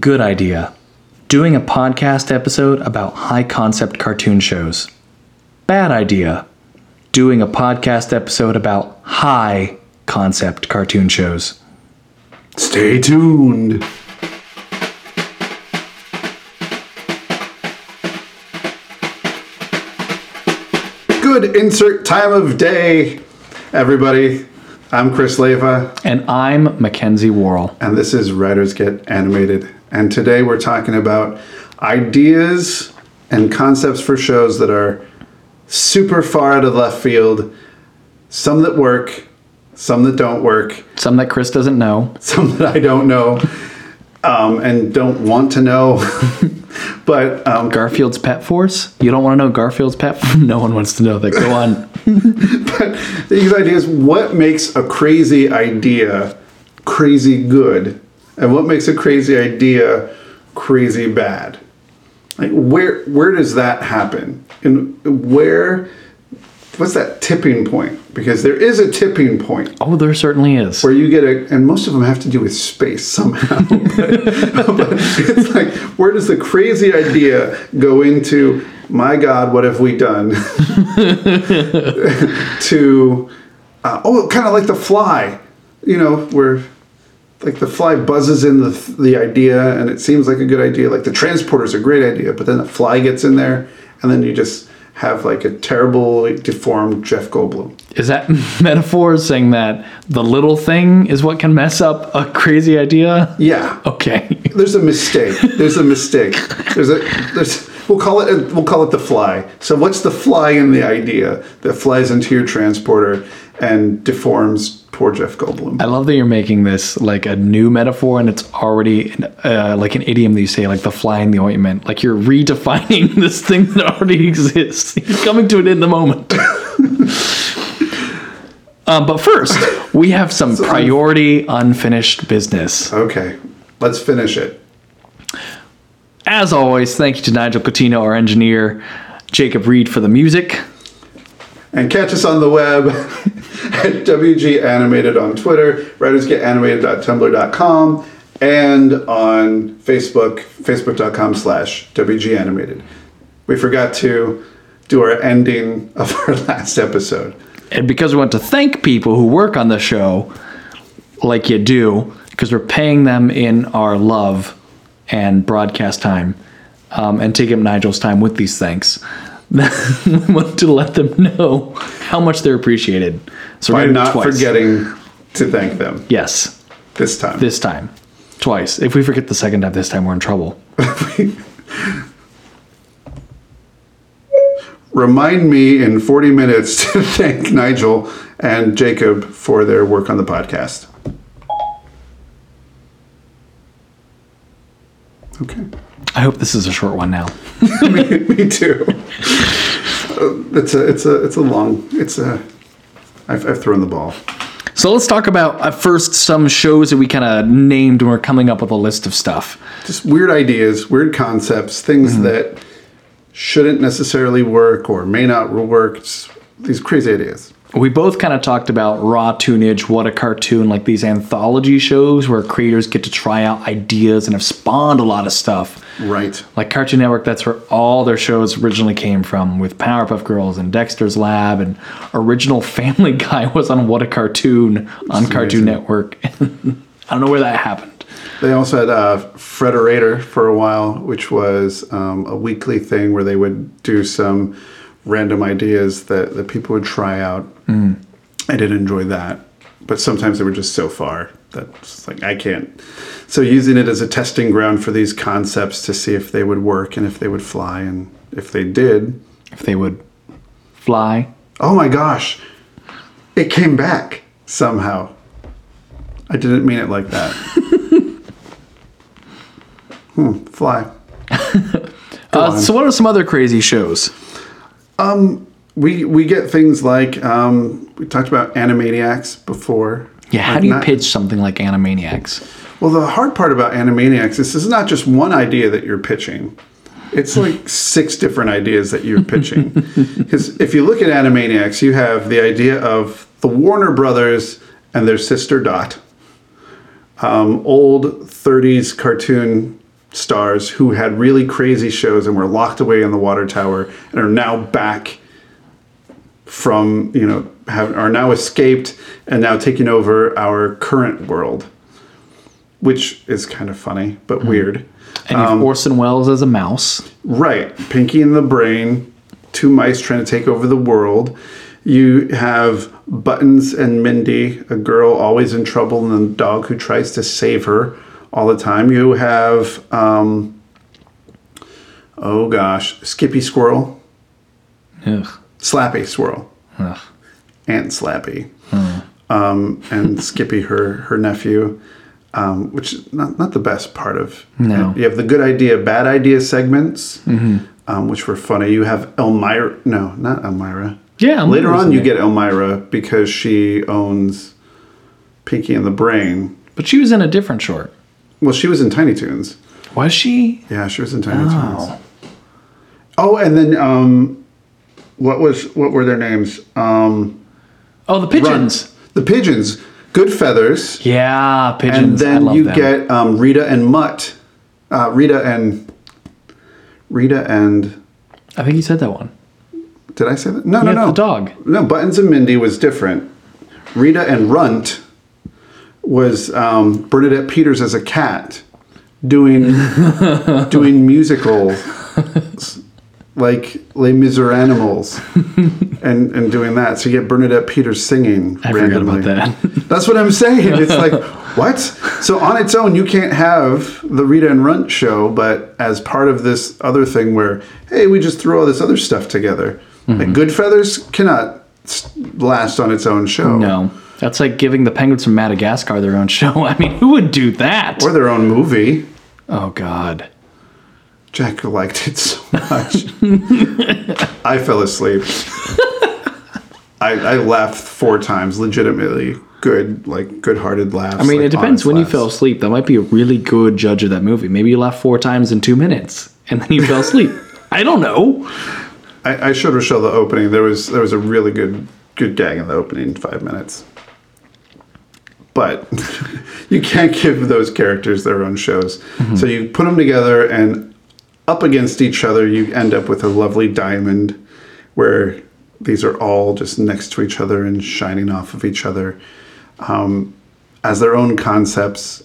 Good idea. Doing a podcast episode about high concept cartoon shows. Bad idea. Doing a podcast episode about high concept cartoon shows. Stay tuned. Good insert time of day, everybody. I'm Chris Leva, And I'm Mackenzie Worrell. and this is Writers Get Animated. And today we're talking about ideas and concepts for shows that are super far out of left field, some that work, some that don't work, Some that Chris doesn't know. some that I don't know um, and don't want to know. but um, Garfield's Pet Force? You don't want to know Garfield's Pet No one wants to know that. Go on. But these ideas what makes a crazy idea crazy good and what makes a crazy idea crazy bad? Like where where does that happen? And where what's that tipping point? Because there is a tipping point. Oh, there certainly is. where you get a and most of them have to do with space somehow. But, but it's like where does the crazy idea go into my god what have we done? To uh, oh kind of like the fly you know where like the fly buzzes in the the idea and it seems like a good idea like the transporter's a great idea but then the fly gets in there and then you just have like a terrible deformed jeff goldblum Is that metaphor saying that the little thing is what can mess up a crazy idea? yeah Okay. there's a mistake. There's a mistake. There's a there's we'll call it we'll call it the fly. So what's the fly in the idea that flies into your transporter and deforms poor Jeff Goldblum? I love that you're making this like a new metaphor and it's already uh, like an idiom that you say, like the fly in the ointment. Like you're redefining this thing that already exists. You're coming to it in the moment. um, but first, we have some priority unfinished business. Okay, let's finish it. As always, thank you to Nigel Coutinho, our engineer, Jacob Reed for the music. And catch us on the web at WG Animated on Twitter, writersgetanimated.tumblr.com, and on Facebook, facebook.com slash WG Animated. We forgot to do our ending of our last episode. And because we want to thank people who work on the show, like you do, because we're paying them in our love and broadcast time, um, and taking up Nigel's time with these thanks, want to let them know how much they're appreciated. So By we're gonna do it not twice. forgetting to thank them Yes, this time. this time, twice. If we forget the second time, this time we're in trouble. Remind me in 40 minutes to thank Nigel and Jacob for their work on the podcast. Okay. I hope this is a short one now. me too. Uh, it's a it's a it's a long it's a I've, I've thrown the ball. So let's talk about uh, first some shows that we kind of named when we're coming up with a list of stuff. Just weird ideas, weird concepts, things that shouldn't necessarily work or may not work. Just these crazy ideas. We both kind of talked about raw tunage, what a cartoon, like these anthology shows where creators get to try out ideas and have spawned a lot of stuff. Right. Like Cartoon Network, that's where all their shows originally came from, with Powerpuff Girls and Dexter's Lab, and original Family Guy was on What a Cartoon on Cartoon amazing. Network. I don't know where that happened. They also had uh, Frederator for a while, which was um, a weekly thing where they would do some random ideas that, that people would try out. I did enjoy that, but sometimes they were just so far that it's like I can't. So using it as a testing ground for these concepts to see if they would work and if they would fly, and if they did, If they would fly. oh my gosh, it came back somehow. I didn't mean it like that. hmm, fly. Uh, so, what are some other crazy shows? We we get things like um, we talked about Animaniacs before. Yeah, how Like do you not- pitch something like Animaniacs? Well, the hard part about Animaniacs is this is not just one idea that you're pitching. It's like six different ideas that you're pitching. Because if you look at Animaniacs, you have the idea of the Warner Brothers and their sister Dot, um, old 30s cartoon stars who had really crazy shows and were locked away in the water tower and are now back from you know have are now escaped and now taking over our current world which is kind of funny but mm-hmm. weird And you have um, Orson Welles as a mouse. Right. Pinky and the Brain, two mice trying to take over the world. You have Buttons and Mindy, a girl always in trouble, and a dog who tries to save her all the time. You have, um, oh gosh, Skippy Squirrel, Ugh. Slappy Squirrel, Ugh. Aunt Slappy, um, and Skippy, her her nephew, um, which is not not the best part of. No. You have the good idea, bad idea segments, um, which were funny. You have Elmyra. No, not Elmyra. Yeah, Later on, you get Elmyra because she owns Pinky and the Brain. But she was in a different short. Well, she was in Tiny Toons. Was she? Yeah, she was in Tiny Toons. Oh. Oh, and then um, what was what were their names? Um, Oh, the pigeons. The pigeons. Goodfeathers. Yeah, and pigeons. I then you them. get um, Rita and Mutt. Uh, Rita and Rita and I think you said that one. did I say that? No, You no, no. the dog. No, Buttons and Mindy was different. Rita and Runt was um, Bernadette Peters as a cat doing doing musicals like Les Miserables and and doing that. So you get Bernadette Peters singing I forgot randomly. about that. That's what I'm saying. It's like what? So on its own, you can't have the Rita and Runt show, but as part of this other thing where hey, we just threw all this other stuff together. Mm-hmm. Like Goodfeathers cannot last on its own show. No. That's like giving the penguins from Madagascar their own show. I mean, who would do that? Or their own movie. oh, God. Jack liked it so much. I fell asleep. I, I laughed four times, legitimately good, like good-hearted laughs. I mean, like it depends. When you fell asleep, that might be a really good judge of that movie. Maybe you laughed four times in two minutes and then you fell asleep. I don't know. I, I showed Rochelle the opening. There was there was a really good good gag in the opening five minutes. But you can't give those characters their own shows. Mm-hmm. So you put them together and up against each other, you end up with a lovely diamond where these are all just next to each other and shining off of each other um, as their own concepts.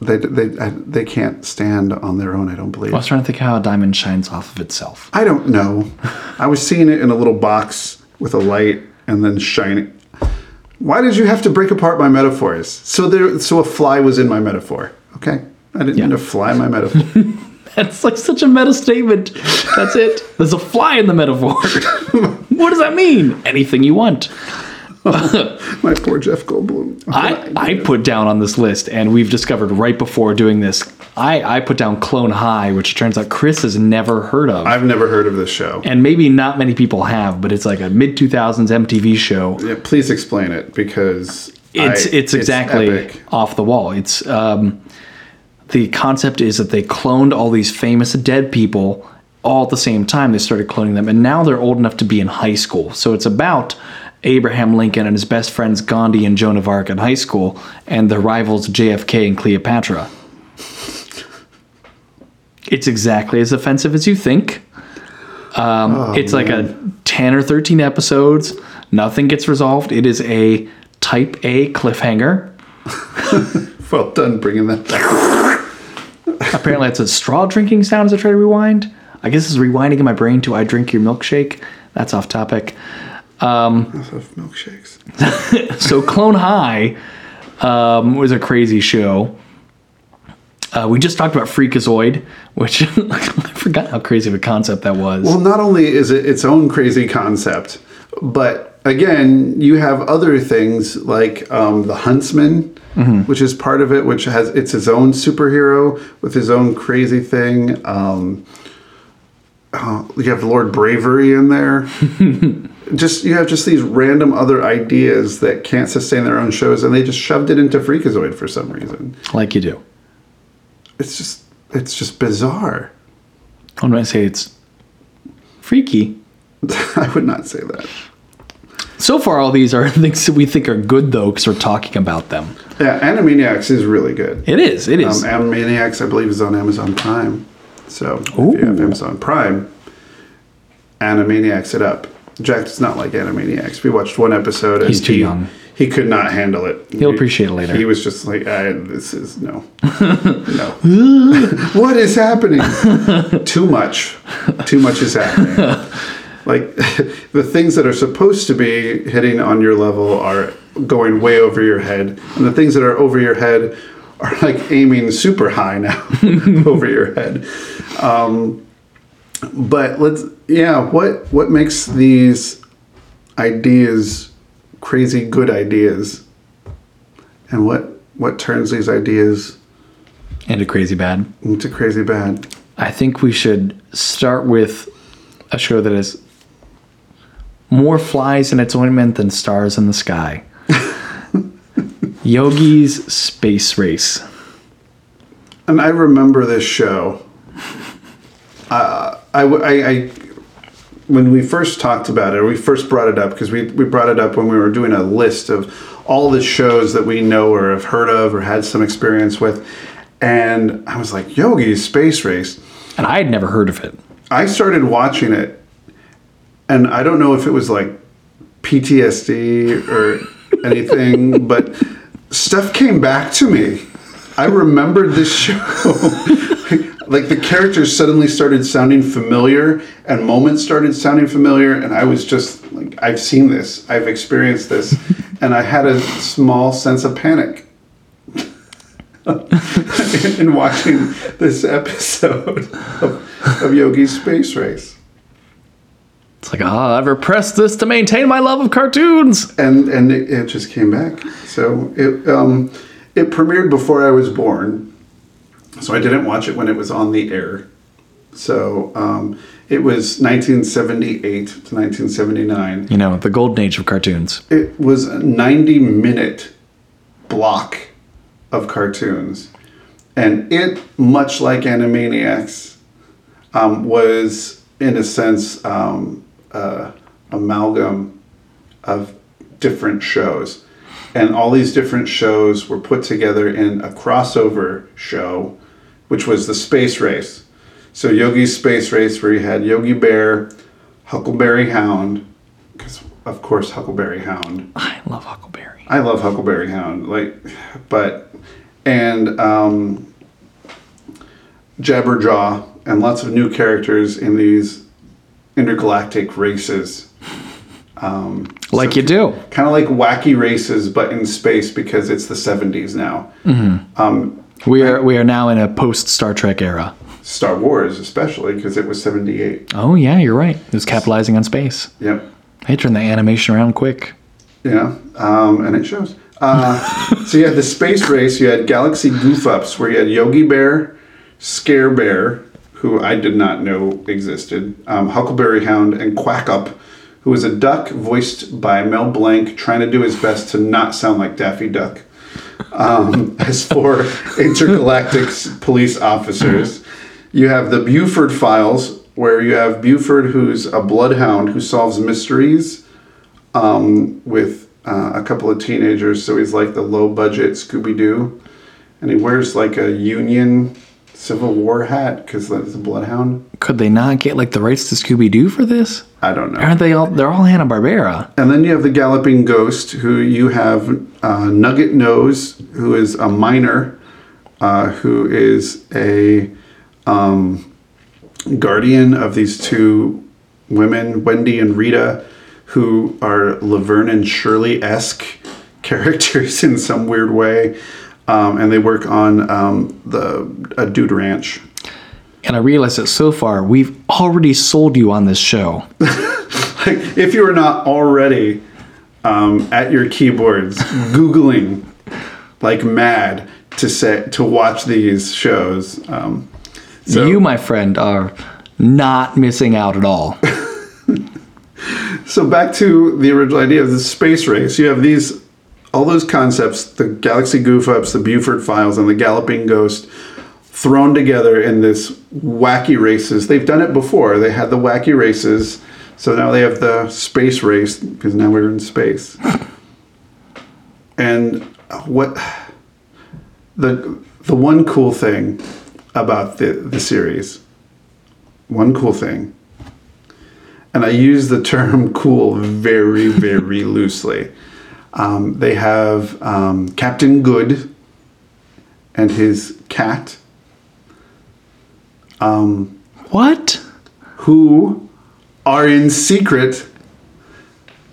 They, they, they can't stand on their own, I don't believe. I was trying to think how a diamond shines off of itself. I don't know. I was seeing it in a little box with a light and then shining. Why did you have to break apart my metaphors? So there, so a fly was in my metaphor. Okay, I didn't mean to fly my metaphor. That's like such a meta statement. That's it. There's a fly in the metaphor. what does that mean? Anything you want. my poor Jeff Goldblum. I, I put down on this list, and we've discovered right before doing this, I, I put down Clone High, which it turns out Chris has never heard of. I've never heard of this show. and maybe not many people have, but it's like a mid 2000s MTV show. Yeah, please explain it because It's I- it's exactly epic. off the wall. It's um, the concept is that they cloned all these famous dead people all at the same time. They started cloning them, and now they're old enough to be in high school. So it's about Abraham Lincoln and his best friends Gandhi and Joan of Arc in high school, and their rivals JFK and Cleopatra. It's exactly as offensive as you think. Um, it's like a 10 or 13 episodes. Nothing gets resolved. It is a type A cliffhanger. Well done bringing that back. Apparently, it's a straw drinking sound as I try to rewind. I guess it's rewinding in my brain to I drink your milkshake. That's off topic. Of milkshakes. So, Clone High um, was a crazy show. Uh, we just talked about Freakazoid, which I forgot how crazy of a concept that was. Well, not only is it its own crazy concept, but again, you have other things like um, the Huntsman, which is part of it, which has it's his own superhero with his own crazy thing. Um, uh, you have Lord Bravery in there. just you have just these random other ideas that can't sustain their own shows, and they just shoved it into Freakazoid for some reason. like you do. It's just it's just bizarre. When I say it's freaky, I would not say that. So far, all these are things that we think are good, though, because we're talking about them. Yeah, Animaniacs is really good. It is. It is. Um, Animaniacs, I believe, is on Amazon Prime. So if you have Amazon Prime, Animaniacs it up. Jack does not like Animaniacs. We watched one episode. And He's too he, young. He could not handle it. He'll He- appreciate it later. He was just like, I, "This is no, no. what is happening? Too much. Too much is happening." like the things that are supposed to be hitting on your level are going way over your head and the things that are over your head are like aiming super high now over your head um, but let's yeah what what makes these ideas crazy good ideas and what what turns these ideas a crazy bad. into crazy bad I think we should start with a show that has more flies in its ointment than stars in the sky. Yogi's Space Race. And I remember this show. Uh, I, I, I, when we first talked about it, or we first brought it up, because we, we brought it up when we were doing a list of all the shows that we know or have heard of or had some experience with. And I was like, Yogi's Space Race. And I had never heard of it. I started watching it, and I don't know if it was like PTSD or anything, but stuff came back to me. I remembered this show. like the characters suddenly started sounding familiar, and moments started sounding familiar, and I was just like, I've seen this, I've experienced this, and I had a small sense of panic. in watching this episode of, of Yogi's Space Race. It's like, ah, I've repressed this to maintain my love of cartoons. and and it, it just came back. So it um, it premiered before I was born, so I didn't watch it when it was on the air. So um, it was 1978 to 1979. You know, the golden age of cartoons. It was a 90 minute block of cartoons, and it, much like Animaniacs, um, was in a sense um, uh, amalgam of different shows. And all these different shows were put together in a crossover show, which was the Space Race. So Yogi's Space Race, where you had Yogi Bear, Huckleberry Hound, because of course Huckleberry Hound. I love Huckleberry. I love Huckleberry Hound, like, but and um, Jabberjaw and lots of new characters in these intergalactic races. Like you do. kind of like wacky races, but in space because it's the 70s now. We are we are now in a post Star Trek era. Star Wars, especially because it was 78. Oh yeah, you're right. It was capitalizing on space. Yep. They turned the animation around quick. Yeah. Um, and it shows. Uh, so you had the space race, you had Galaxy Goof Ups, where you had Yogi Bear, Scare Bear, who I did not know existed, um, Huckleberry Hound, and Quack Up, who was a duck voiced by Mel Blanc, trying to do his best to not sound like Daffy Duck. um, as for intergalactic police officers. You have the Buford Files, where you have Buford, who's a bloodhound who solves mysteries um, with uh, a couple of teenagers. So he's like the low budget Scooby Doo. And he wears like a Union Civil War hat because that's a bloodhound. Could they not get like the rights to Scooby Doo for this? I don't know. Aren't they all? They're all Hanna Barbera. And then you have the Galloping Ghost, who you have uh, Nugget Nose, who is a miner, uh, who is a um, guardian of these two women, Wendy and Rita, who are Laverne and Shirley esque characters in some weird way. Um, and they work on um, the a dude ranch. And I realize that so far we've already sold you on this show. like if you are not already um, at your keyboards googling like mad to say to watch these shows um, so you, my friend, are not missing out at all. so back to the original idea of the space race you have these all those concepts the galaxy goof ups the buford files and the galloping ghost thrown together in this wacky races they've done it before they had the wacky races So now they have the space race because now we're in space. and what the the one cool thing about the the series, one cool thing, and I use the term "cool" very very loosely. Um, they have um, Captain Good and his cat What? who are in secret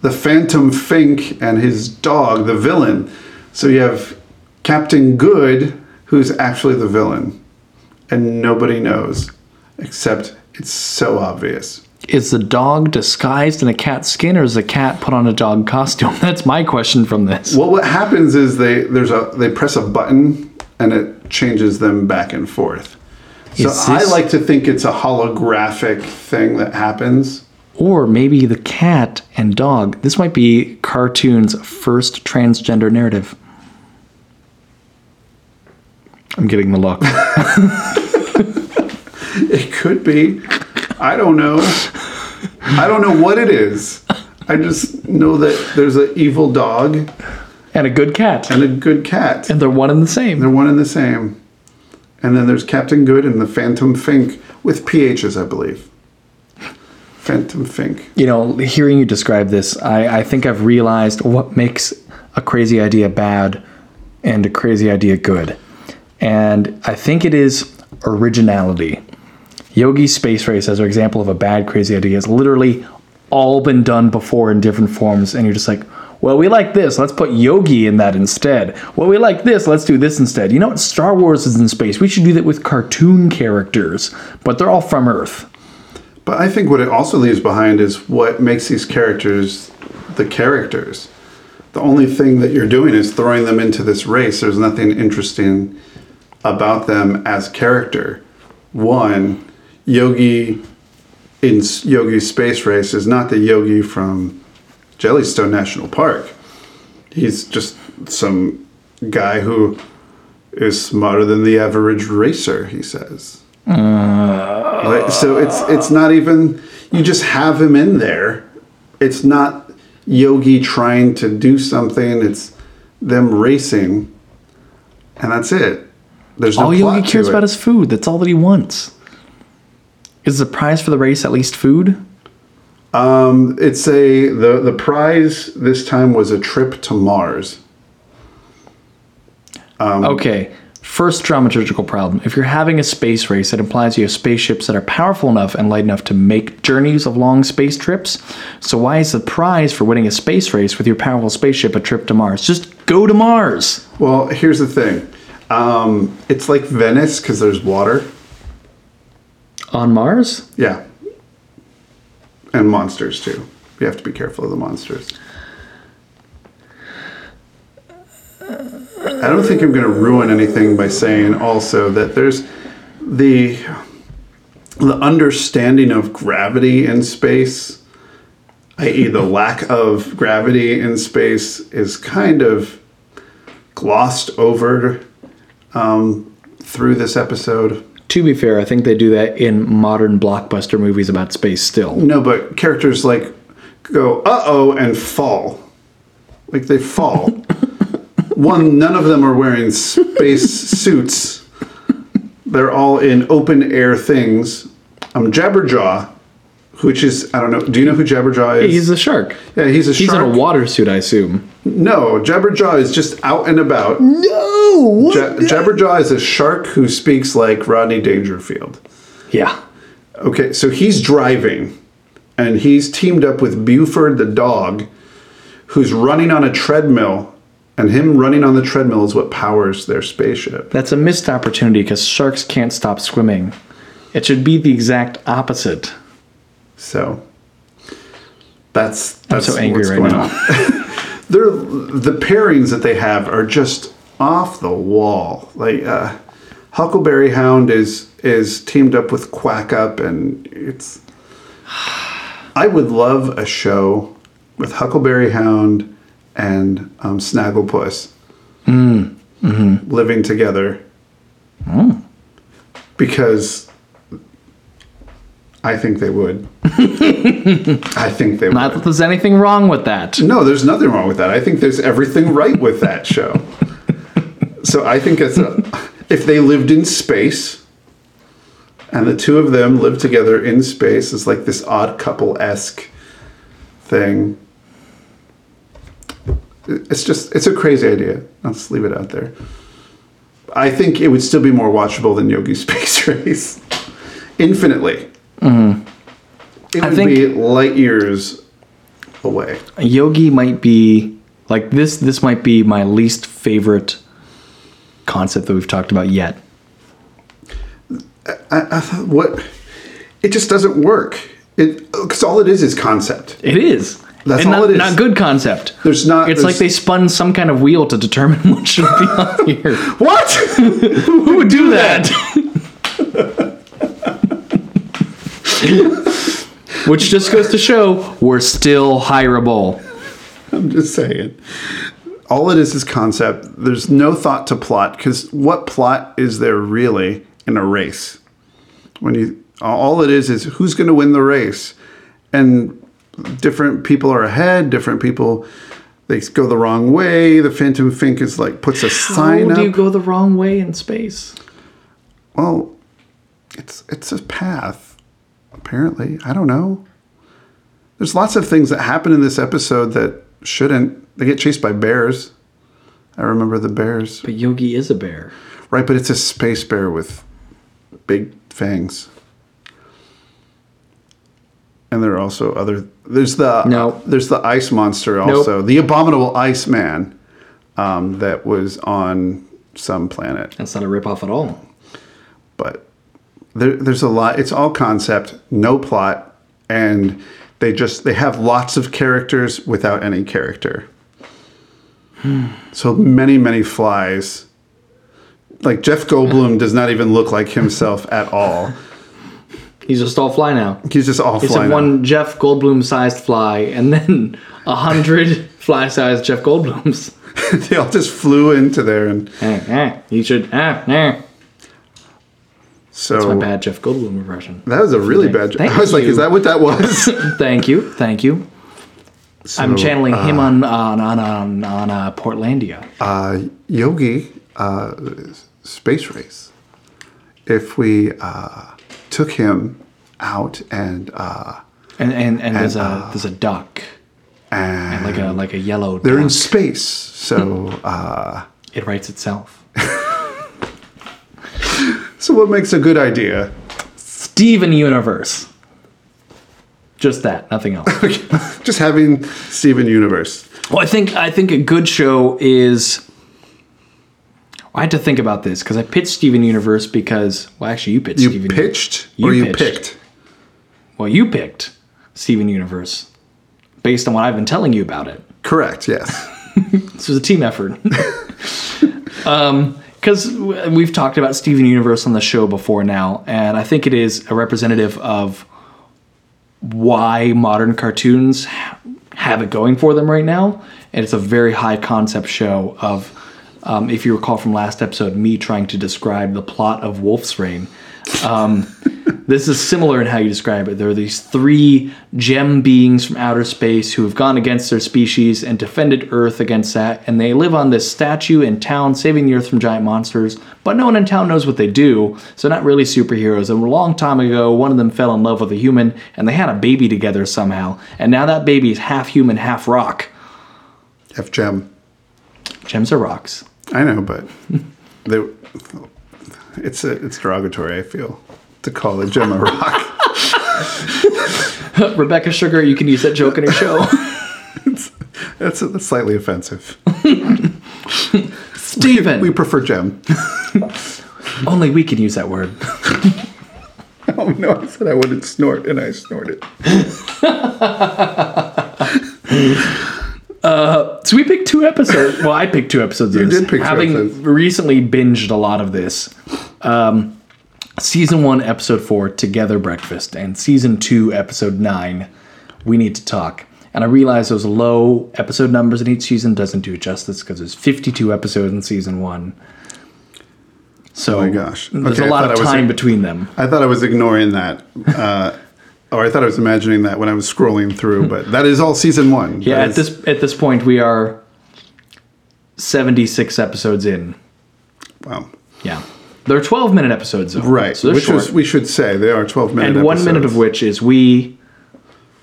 the Phantom Fink and his dog, the villain. So you have Captain Good, who's actually the villain, and nobody knows, except it's so obvious. Is the dog disguised in a cat skin or is the cat put on a dog costume? That's my question from this. Well, what happens is they there's a they press a button and it changes them back and forth. So Is I like to think it's a holographic thing that happens. Or maybe the cat and dog. This might be cartoon's first transgender narrative. I'm getting the look. It could be. I don't know. I don't know what it is. I just know that there's an evil dog and a good cat. and a good cat. And they're one and the same. They're one and the same. And then there's Captain Good and the Phantom Fink with PHs, I believe. Phantom Fink. You know, hearing you describe this, I, I think I've realized what makes a crazy idea bad and a crazy idea good. And I think it is originality. Yogi Space Race, as an example of a bad, crazy idea, has literally all been done before in different forms. And you're just like, well, we like this. Let's put Yogi in that instead. Well, we like this. Let's do this instead. You know what? Star Wars is in space. We should do that with cartoon characters, but they're all from Earth. But I think what it also leaves behind is what makes these characters the characters. The only thing that you're doing is throwing them into this race. There's nothing interesting about them as character. One, Yogi in Yogi's Space Race is not the Yogi from Jellystone National Park. He's just some guy who is smarter than the average racer, he says. Uh. Right? So it's it's not even you just have him in there. It's not Yogi trying to do something. It's them racing, and that's it. There's no all Yogi cares about is food. That's all that he wants. Is the prize for the race at least food? Um, it's a the the prize this time was a trip to Mars. Um, okay. First dramaturgical problem. If you're having a space race, that implies you have spaceships that are powerful enough and light enough to make journeys of long space trips. So why is the prize for winning a space race with your powerful spaceship a trip to Mars? Just go to Mars. Well, here's the thing. Um, it's like Venice because there's water. On Mars? Yeah. And monsters too. You have to be careful of the monsters. I don't think I'm going to ruin anything by saying also that there's the the understanding of gravity in space, i.e., the lack of gravity in space, is kind of glossed over um, through this episode. To be fair, I think they do that in modern blockbuster movies about space still. No, but characters like go uh oh and fall, like they fall. One, none of them are wearing space suits. They're all in open air things. Um, Jabberjaw, which is I don't know. Do you know who Jabberjaw is? He's a shark. yeah, he's a He's shark. He's in a water suit, I assume. no, Jabberjaw is just out and about. No! Ja- Jabberjaw is a shark who speaks like Rodney Dangerfield. Yeah. Okay, so he's driving, and he's teamed up with Buford the dog, who's running on a treadmill, and him running on the treadmill is what powers their spaceship. That's a missed opportunity because sharks can't stop swimming. It should be the exact opposite. So that's that's so angry right now. They're, the pairings that they have are just off the wall. Like uh, Huckleberry Hound is is teamed up with Quack Up, and it's. I would love a show with Huckleberry Hound and um, Snagglepuss living together. Because I think they would. I think they would. Not would. that there's anything wrong with that. No, there's nothing wrong with that. I think there's everything right with that show. so I think it's a, if they lived in space and the two of them lived together in space is like this odd couple esque thing. It's just it's a crazy idea. Let's leave it out there. I think it would still be more watchable than Yogi Space Race. Infinitely. It Mm-hmm. I would think- be light years away. Yogi might be like this. This might be my least favorite concept that we've talked about yet. i thought what it just doesn't work it because all it is is concept It is. That's and all not, it is. Not good concept. There's not- It's like they spun some kind of wheel to determine what should be on here. what Who would do that? Which just goes to show we're still hireable. i'm just saying all it is is concept there's no thought to plot because what plot is there really in a race when you all it is is who's going to win the race and different people are ahead different people they go the wrong way the phantom fink is like puts a sign How do up you go the wrong way in space? Well, it's it's a path. Apparently, I don't know. There's lots of things that happen in this episode that shouldn't. They get chased by bears. I remember the bears, But Yogi is a bear. right? But it's a space bear with big fangs. And there are also other. There's the No. There's the ice monster also, the abominable ice man, um, that was on some planet. That's not a ripoff at all. but there, there's a lot it's all concept no plot and they just they have lots of characters without any character so many many flies like jeff goldblum does not even look like himself at all He's just all fly now. he's just all fly now. one Jeff Goldblum sized fly, and then a hundred fly sized Jeff Goldblums. they all just flew into there and Eh, eh, you should. Ah, eh. So that's My bad Jeff Goldblum impression. that was a really bad Thank i was like is that what that was Thank you, thank you. I'm So, channeling him on on on on, on uh, Portlandia. uh, Yogi uh, space race. If we uh, took him out and uh, And and, and there's a uh, there's a duck, and like a like a yellow. Duck. They're in space, so uh, It writes itself. so what makes a good idea? Steven Universe. Just that, nothing else. Just having Steven Universe. Well, I think I think a good show is. I had to think about this because I pitched Steven Universe because well, actually you pitched You Steven. pitched You or you pitched. picked? Well, you picked Steven Universe based on what I've been telling you about it. Correct. Yes. This was a team effort. Um, Because we've talked about Steven Universe on the show before now, and I think it is a representative of why modern cartoons have it going for them right now. And it's a very high concept show of, um, if you recall from last episode, me trying to describe the plot of Wolf's Rain. Um, this is similar in how you describe it. There are these three gem beings from outer space who have gone against their species and defended Earth against that, and they live on this statue in town, saving the Earth from giant monsters. But no one in town knows what they do, so not really superheroes. And a long time ago, one of them fell in love with a human, and they had a baby together somehow. And now that baby is half human, half rock. Half gem. Gems are rocks. I know, but they, it's a, it's derogatory. I feel to call a gem a rock. Rebecca Sugar, you can use that joke in your show. That's, that's slightly offensive. Steven! We prefer gem. Only we can use that word. Oh no! I said I wouldn't snort, and I snorted. So we picked two episodes. Well, I picked two episodes. of You did pick two having episodes. recently binged a lot of this. Um, season one, episode four, Together Breakfast, and season two, episode nine, We Need to Talk. And I realized those low episode numbers in each season doesn't do it justice because there's 52 episodes in season one. So Oh my gosh. there's a lot of I was- time between them. I thought I was ignoring that. Uh, Oh, I thought I was imagining that when I was scrolling through, but that is all season one. Yeah, That at is- this at this point we are 76 episodes in. wow. Yeah. They're 12 minute episodes though. Right, So they're which short. was we should say they are twelve minute. Episodes. And one minute of which is we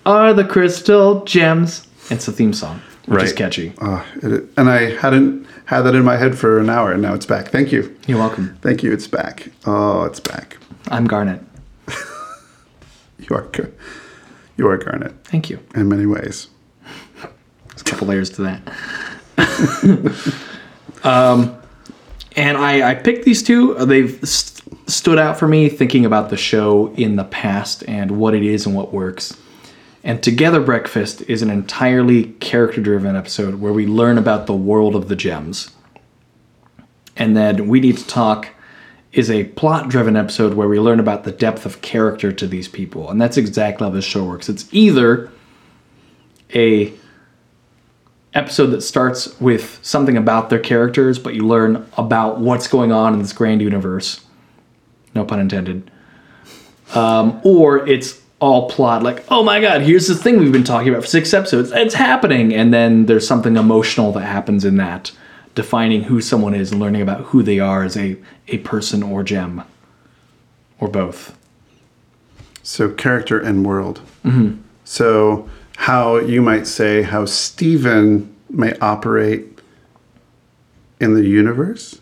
are the crystal gems. It's a theme song, which is Right. catchy. Uh, it, and I hadn't had that in my head for an hour, and now it's back. Thank you, You're welcome. thank you. It's back. Oh, it's back. I'm Garnet. You are, you are Garnet Thank you. in many ways. There's a couple layers to that. um, and I, I picked these two. Uh, they've st- stood out for me thinking about the show in the past and what it is and what works. And Together Breakfast is an entirely character driven episode where we learn about the world of the gems. And then We Need to Talk is a plot driven episode where we learn about the depth of character to these people. And that's exactly how this show works. It's either a episode that starts with something about their characters, but you learn about what's going on in this grand universe. No pun intended. Um, or it's all plot, like, oh my god, here's the thing we've been talking about for six episodes. It's happening. And then there's something emotional that happens in that, defining who someone is and learning about who they are as a, a person or gem. Or both. So character and world. Mm-hmm. So how you might say how Steven may operate in the universe.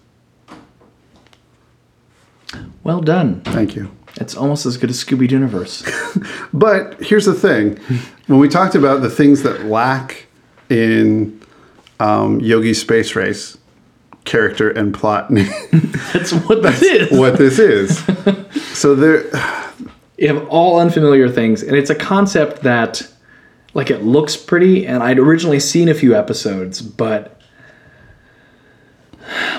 Well done. Thank you. It's almost as good as Scooby Universe. But here's the thing: when we talked about the things that lack in um, Yogi Space Race, character and plot, That's what this is. what this is. So there, you have all unfamiliar things and it's a concept that like it looks pretty and i'd originally seen a few episodes but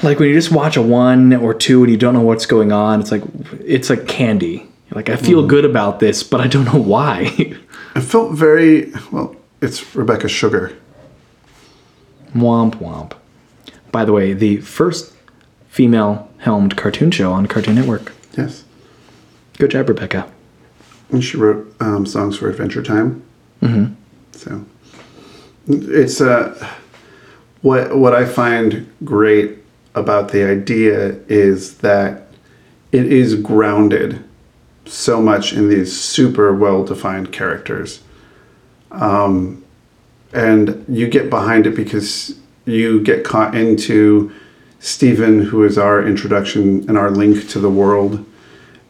like when you just watch a one or two and you don't know what's going on it's like it's like candy like i feel good about this but i don't know why it felt very well. It's Rebecca Sugar. womp womp by the way the first female helmed cartoon show on cartoon network Yes, good job rebecca and she wrote um, songs for Adventure Time. Mm-hmm. So it's uh, what what I find great about the idea is that it is grounded so much in these super well defined characters. Um, and you get behind it because you get caught into Steven, who is our introduction and our link to the world.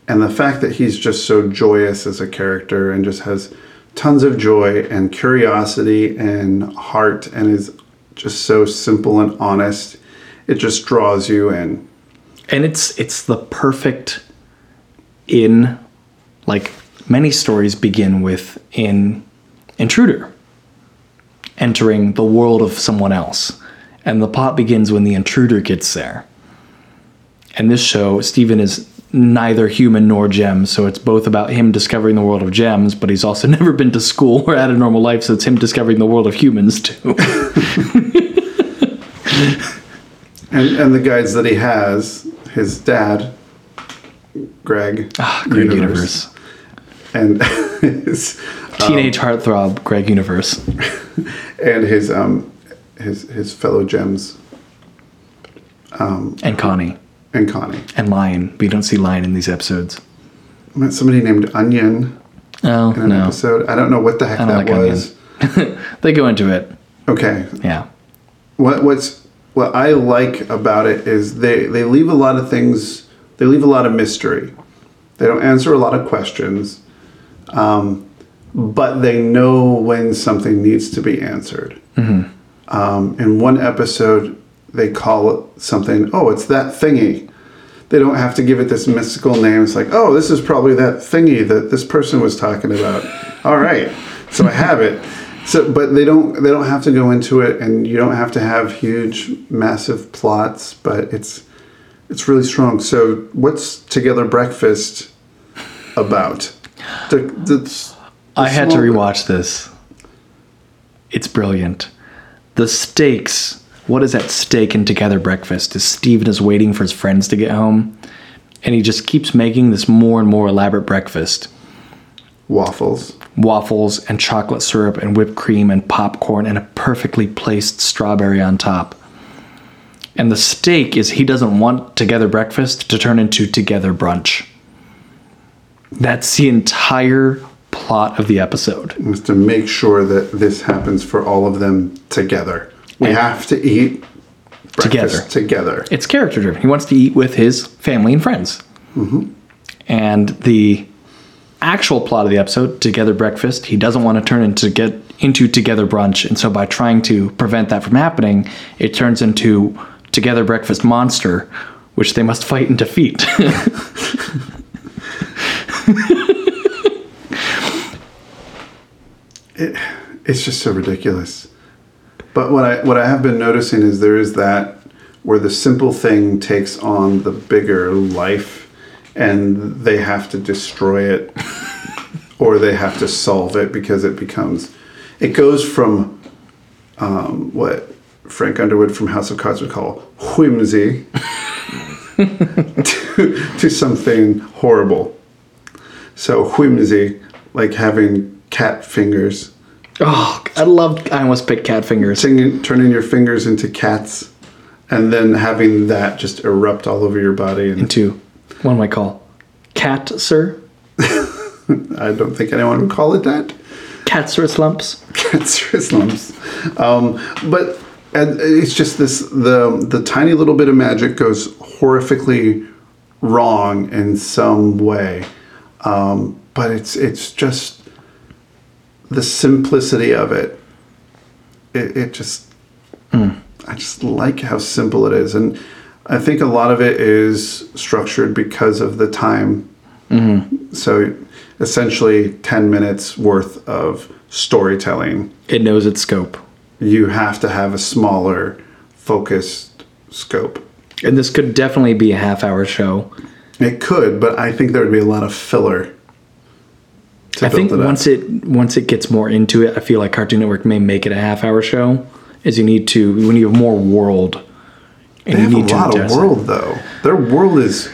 And the fact that he's just so joyous as a character and just has tons of joy and curiosity and heart and is just so simple and honest, it just draws you in. and it's it's the perfect in like many stories begin with in intruder entering the world of someone else. And the plot begins when the intruder gets there. And this show steven is neither human nor gem so it's both about him discovering the world of gems but he's also never been to school or had a normal life so it's him discovering the world of humans too. And, and the guides that he has, his dad, Greg, Ah, greg universe, and his teenage heartthrob greg universe. and his um his his fellow gems and connie and Connie. and Lion. But you don't see Lion in these episodes. I met somebody named Onion Oh in an no, episode. I don't know what the heck I don't that like was. they go into it. Okay, Yeah, what what's what I like about it is they they leave a lot of things. They leave a lot of mystery. They don't answer a lot of questions, um, but they know when something needs to be answered. Um, in one episode, they call it something. Oh, it's that thingy. They don't have to give it this mystical name. It's like, oh, this is probably that thingy that this person was talking about. All right, so I have it. So, but they don't. They don't have to go into it, and you don't have to have huge, massive plots. But it's it's really strong. So, what's Together Breakfast about? The, the, the I had to rewatch this. It's brilliant. The stakes. What is at stake in Together Breakfast? Is Steven is waiting for his friends to get home, and he just keeps making this more and more elaborate breakfast. Waffles. waffles and chocolate syrup and whipped cream and popcorn and a perfectly placed strawberry on top. And the steak is he doesn't want together breakfast to turn into together brunch. That's the entire plot of the episode. was to make sure that this happens for all of them together. We have to eat together. together. It's character driven. He wants to eat with his family and friends. Mm-hmm. And the actual plot of the episode, Together Breakfast, he doesn't want to turn into get into Together Brunch, and so by trying to prevent that from happening, it turns into Together Breakfast Monster, which they must fight and defeat. It's just so ridiculous. But what I what I have been noticing is there is that where the simple thing takes on the bigger life and they have to destroy it or they have to solve it because it becomes it goes from um, what Frank Underwood from House of Cards would call whimsy to, to something horrible. So whimsy, like having cat fingers oh, I loved. I almost picked cat fingers. turning, turning your fingers into cats and then having that just erupt all over your body and Into do I call cat sir? i don't think anyone would call it that Cat sir slumps. cancerous lumps um, but and it's just this the the tiny little bit of magic goes horrifically wrong in some way um, but it's it's just the simplicity of it it, it just hmm. I just like how simple it is, and I think a lot of it is structured because of the time. Mm-hmm. So, essentially, ten minutes worth of storytelling. It knows its scope. You have to have a smaller, focused scope. And this could definitely be a half hour show. It could, but I think there would be a lot of filler. I think once it once it gets more into it, I feel like Cartoon Network may make it a half hour show. Is you need to when you have more world and they have you a need to lot of address it. world though. Their world is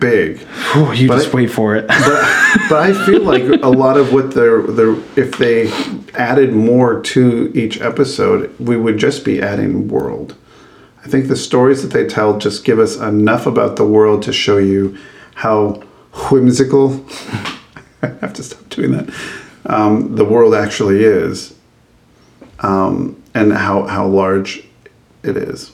big. Whew, you but just I- wait for it. but, but I feel like a lot of what they're, they're if they added more to each episode, we would just be adding world. I think the stories that they tell just give us enough about the world to show you how whimsical. I have to stop doing that. Um, the world actually is, um, and how how large it is.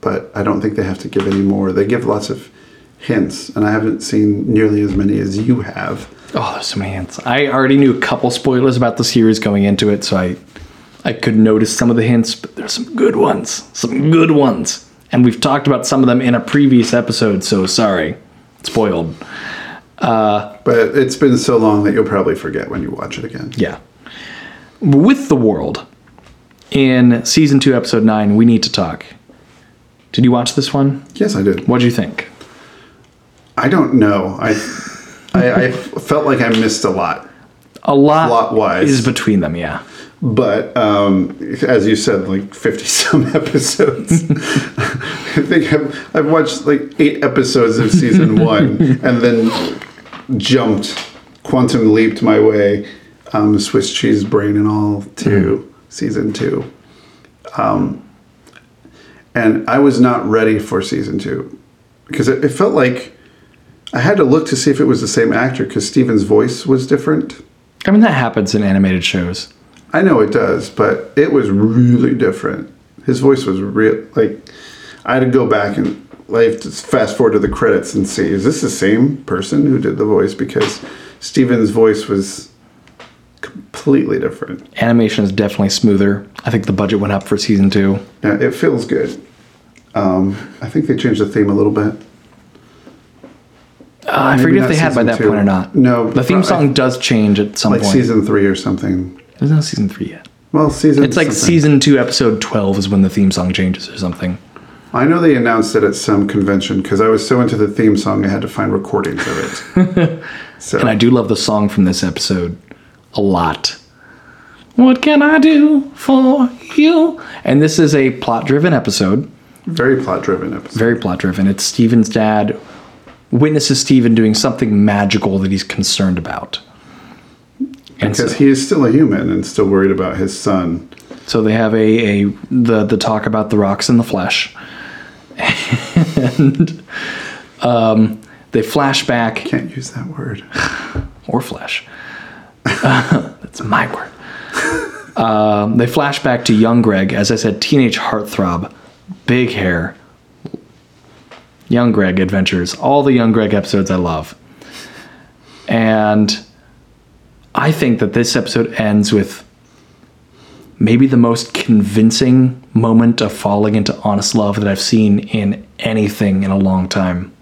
But I don't think they have to give any more. They give lots of hints, and I haven't seen nearly as many as you have. oh, there's so many hints. I already knew a couple spoilers about the series going into it, so I I could notice some of the hints, but there's some good ones. Some good ones. And we've talked about some of them in a previous episode, so sorry. Spoiled. But it's been so long that you'll probably forget when you watch it again. Yeah. With the world, in season two, episode nine, we need to talk. Did you watch this one? Yes, I did. What'd you think? I don't know. I I, I felt like I missed a lot. A lot lot wise is between them, yeah. But um, as you said, like 50 some episodes. I think I've, I've watched like eight episodes of season one and then jumped, quantum leaped my way, um, Swiss cheese brain and all to season two. Um, and I was not ready for season two because it, it felt like I had to look to see if it was the same actor because Steven's voice was different. I mean, that happens in animated shows. I know it does, but it was really different. His voice was real. Like I had to go back and like just fast forward to the credits and see is this the same person who did the voice because Steven's voice was completely different. Animation is definitely smoother. I think the budget went up for season two. Yeah, it feels good. Um, I think they changed the theme a little bit. Uh, I forget if they had by that two. point or not. No, The theme song does change at some Like point. season three or something. There's no season three yet. Well, season. It's like something. season two, episode 12 is when the theme song changes or something. I know they announced it at some convention because I was so into the theme song I had to find recordings of it. so And I do love the song from this episode a lot. What can I do for you? And this is a plot driven episode, very plot driven episode. very plot driven. It's Steven's dad witnesses Steven doing something magical that he's concerned about. And so, Because he is still a human and still worried about his son. so they have a, a the the talk about the rocks and the flesh, and um, they flash back Can't use that word. or flesh. That's my word. Um, they flash back to young Greg, as I said, teenage heartthrob, big hair, young Greg adventures, all the young Greg episodes I love. And I think that this episode ends with maybe the most convincing moment of falling into honest love that I've seen in anything in a long time.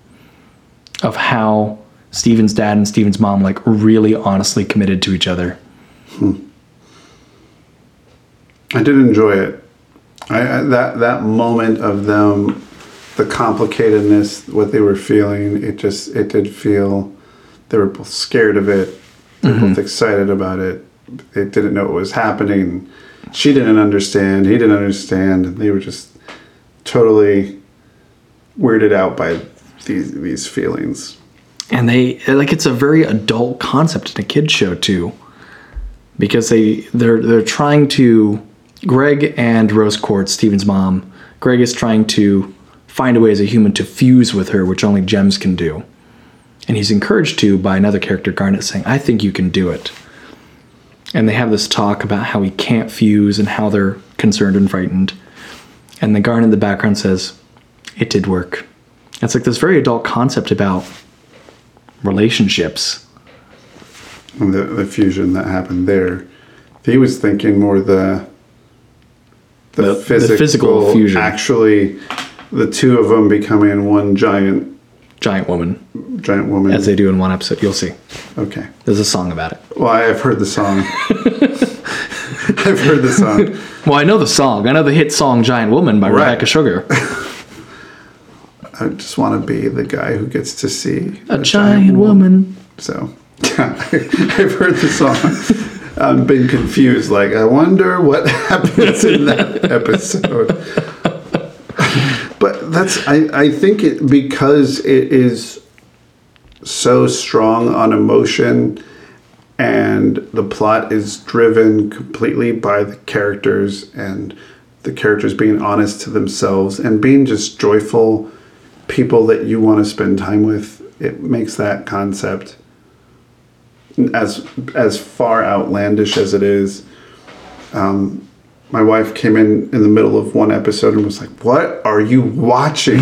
Of how Steven's dad and Steven's mom like really honestly committed to each other. Hmm. I did enjoy it. I, I that that moment of them, the complicatedness, what they were feeling. It just it did feel they were both scared of it. They were both excited about it. They didn't know what was happening. She didn't understand. He didn't understand. They were just totally weirded out by these these feelings. and they like it's a very adult concept in a kids show too because they they're they're trying to greg and rose quartz steven's mom greg is trying to find a way as a human to fuse with her which only gems can do and he's encouraged to by another character garnet saying i think you can do it and they have this talk about how he can't fuse and how they're concerned and frightened and the garnet in the background says it did work it's like this very adult concept about relationships. and the, the fusion that happened there. He was thinking more the the, The- the physical, physical fusion. Actually, the two of them becoming one giant Giant woman, giant woman. as they do in one episode. You'll see. okay. There's a song about it. Well, I have heard the song. I've heard the song. Well, I know the song. I know the hit song "Giant Woman" by Right. Rebecca Sugar. I just want to be the guy who gets to see A giant woman. So, yeah, I've heard the song. I've been confused. Like, I wonder what happens in that episode. That's, I, I think it, because it is so strong on emotion and the plot is driven completely by the characters and the characters being honest to themselves and being just joyful people that you want to spend time with it makes that concept as as far outlandish as it is. Um, my wife came in in the middle of one episode and was like what are you watching?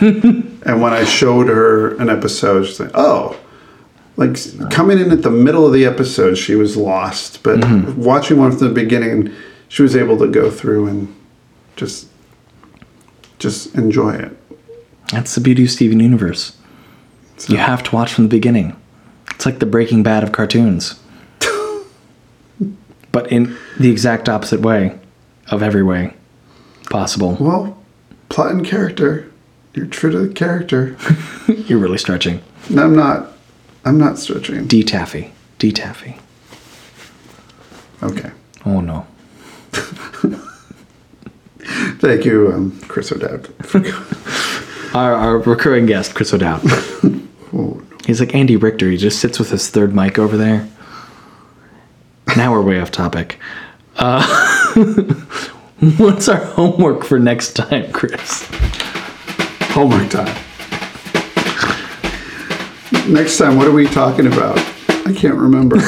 And when i showed her an episode she's like oh. Like coming in at the middle of the episode she was lost but mm-hmm. watching one from the beginning she was able to go through and just just enjoy it. That's the beauty of Steven Universe. You have to watch from the beginning. It's like the Breaking Bad of cartoons, but in the exact opposite way of every way possible. well plot and character you're true to the character You're really stretching. no, i'm not i'm not stretching D Taffy. D Taffy. okay Oh no. thank you um, chris o'dowd Our, our recurring guest, Chris O'Dowd. oh, He's like Andy Richter. He just sits with his third mic over there. Now we're way off topic. Uh, what's our homework for next time, Chris? homework time next time what are we talking about i can't remember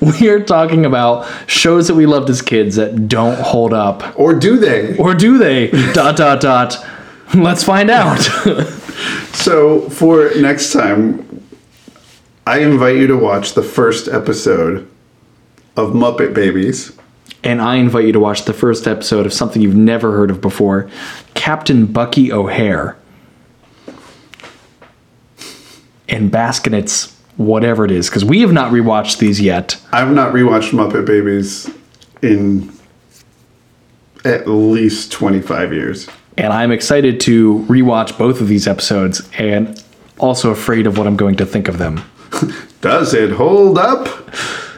We are talking about shows that we loved as kids that don't hold up. or do they Or do they? dot, dot, dot. Let's find out. So for next time, I invite you to watch the first episode of Muppet Babies. and I invite you to watch the first episode of something you've never heard of before Captain Bucky O'Hare. And Baskinet's whatever it is, because we have not rewatched these yet. I've not rewatched Muppet Babies in at least 25 years. And I'm excited to rewatch both of these episodes and also afraid of what I'm going to think of them. Does it hold up?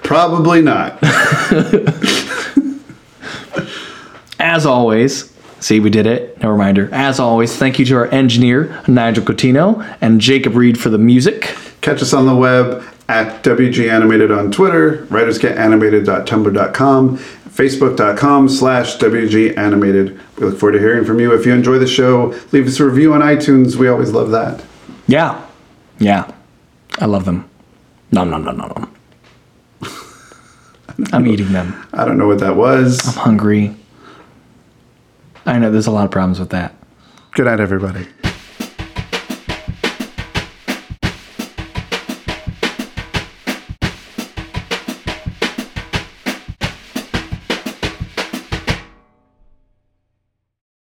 Probably not. As always, See, we did it. No reminder. As always, thank you to our engineer, Nigel Cotino, and Jacob Reed for the music. Catch us on the web at WG Animated on Twitter, writersgetanimated.tumblr.com, facebook.com slash WG Animated. We look forward to hearing from you. If you enjoy the show, leave us a review on iTunes. We always love that. Yeah. Yeah. I love them. Nom, nom, nom, nom, nom. I'm eating them. I don't know what that was. I'm hungry. I know there's a lot of problems with that. Good night, everybody.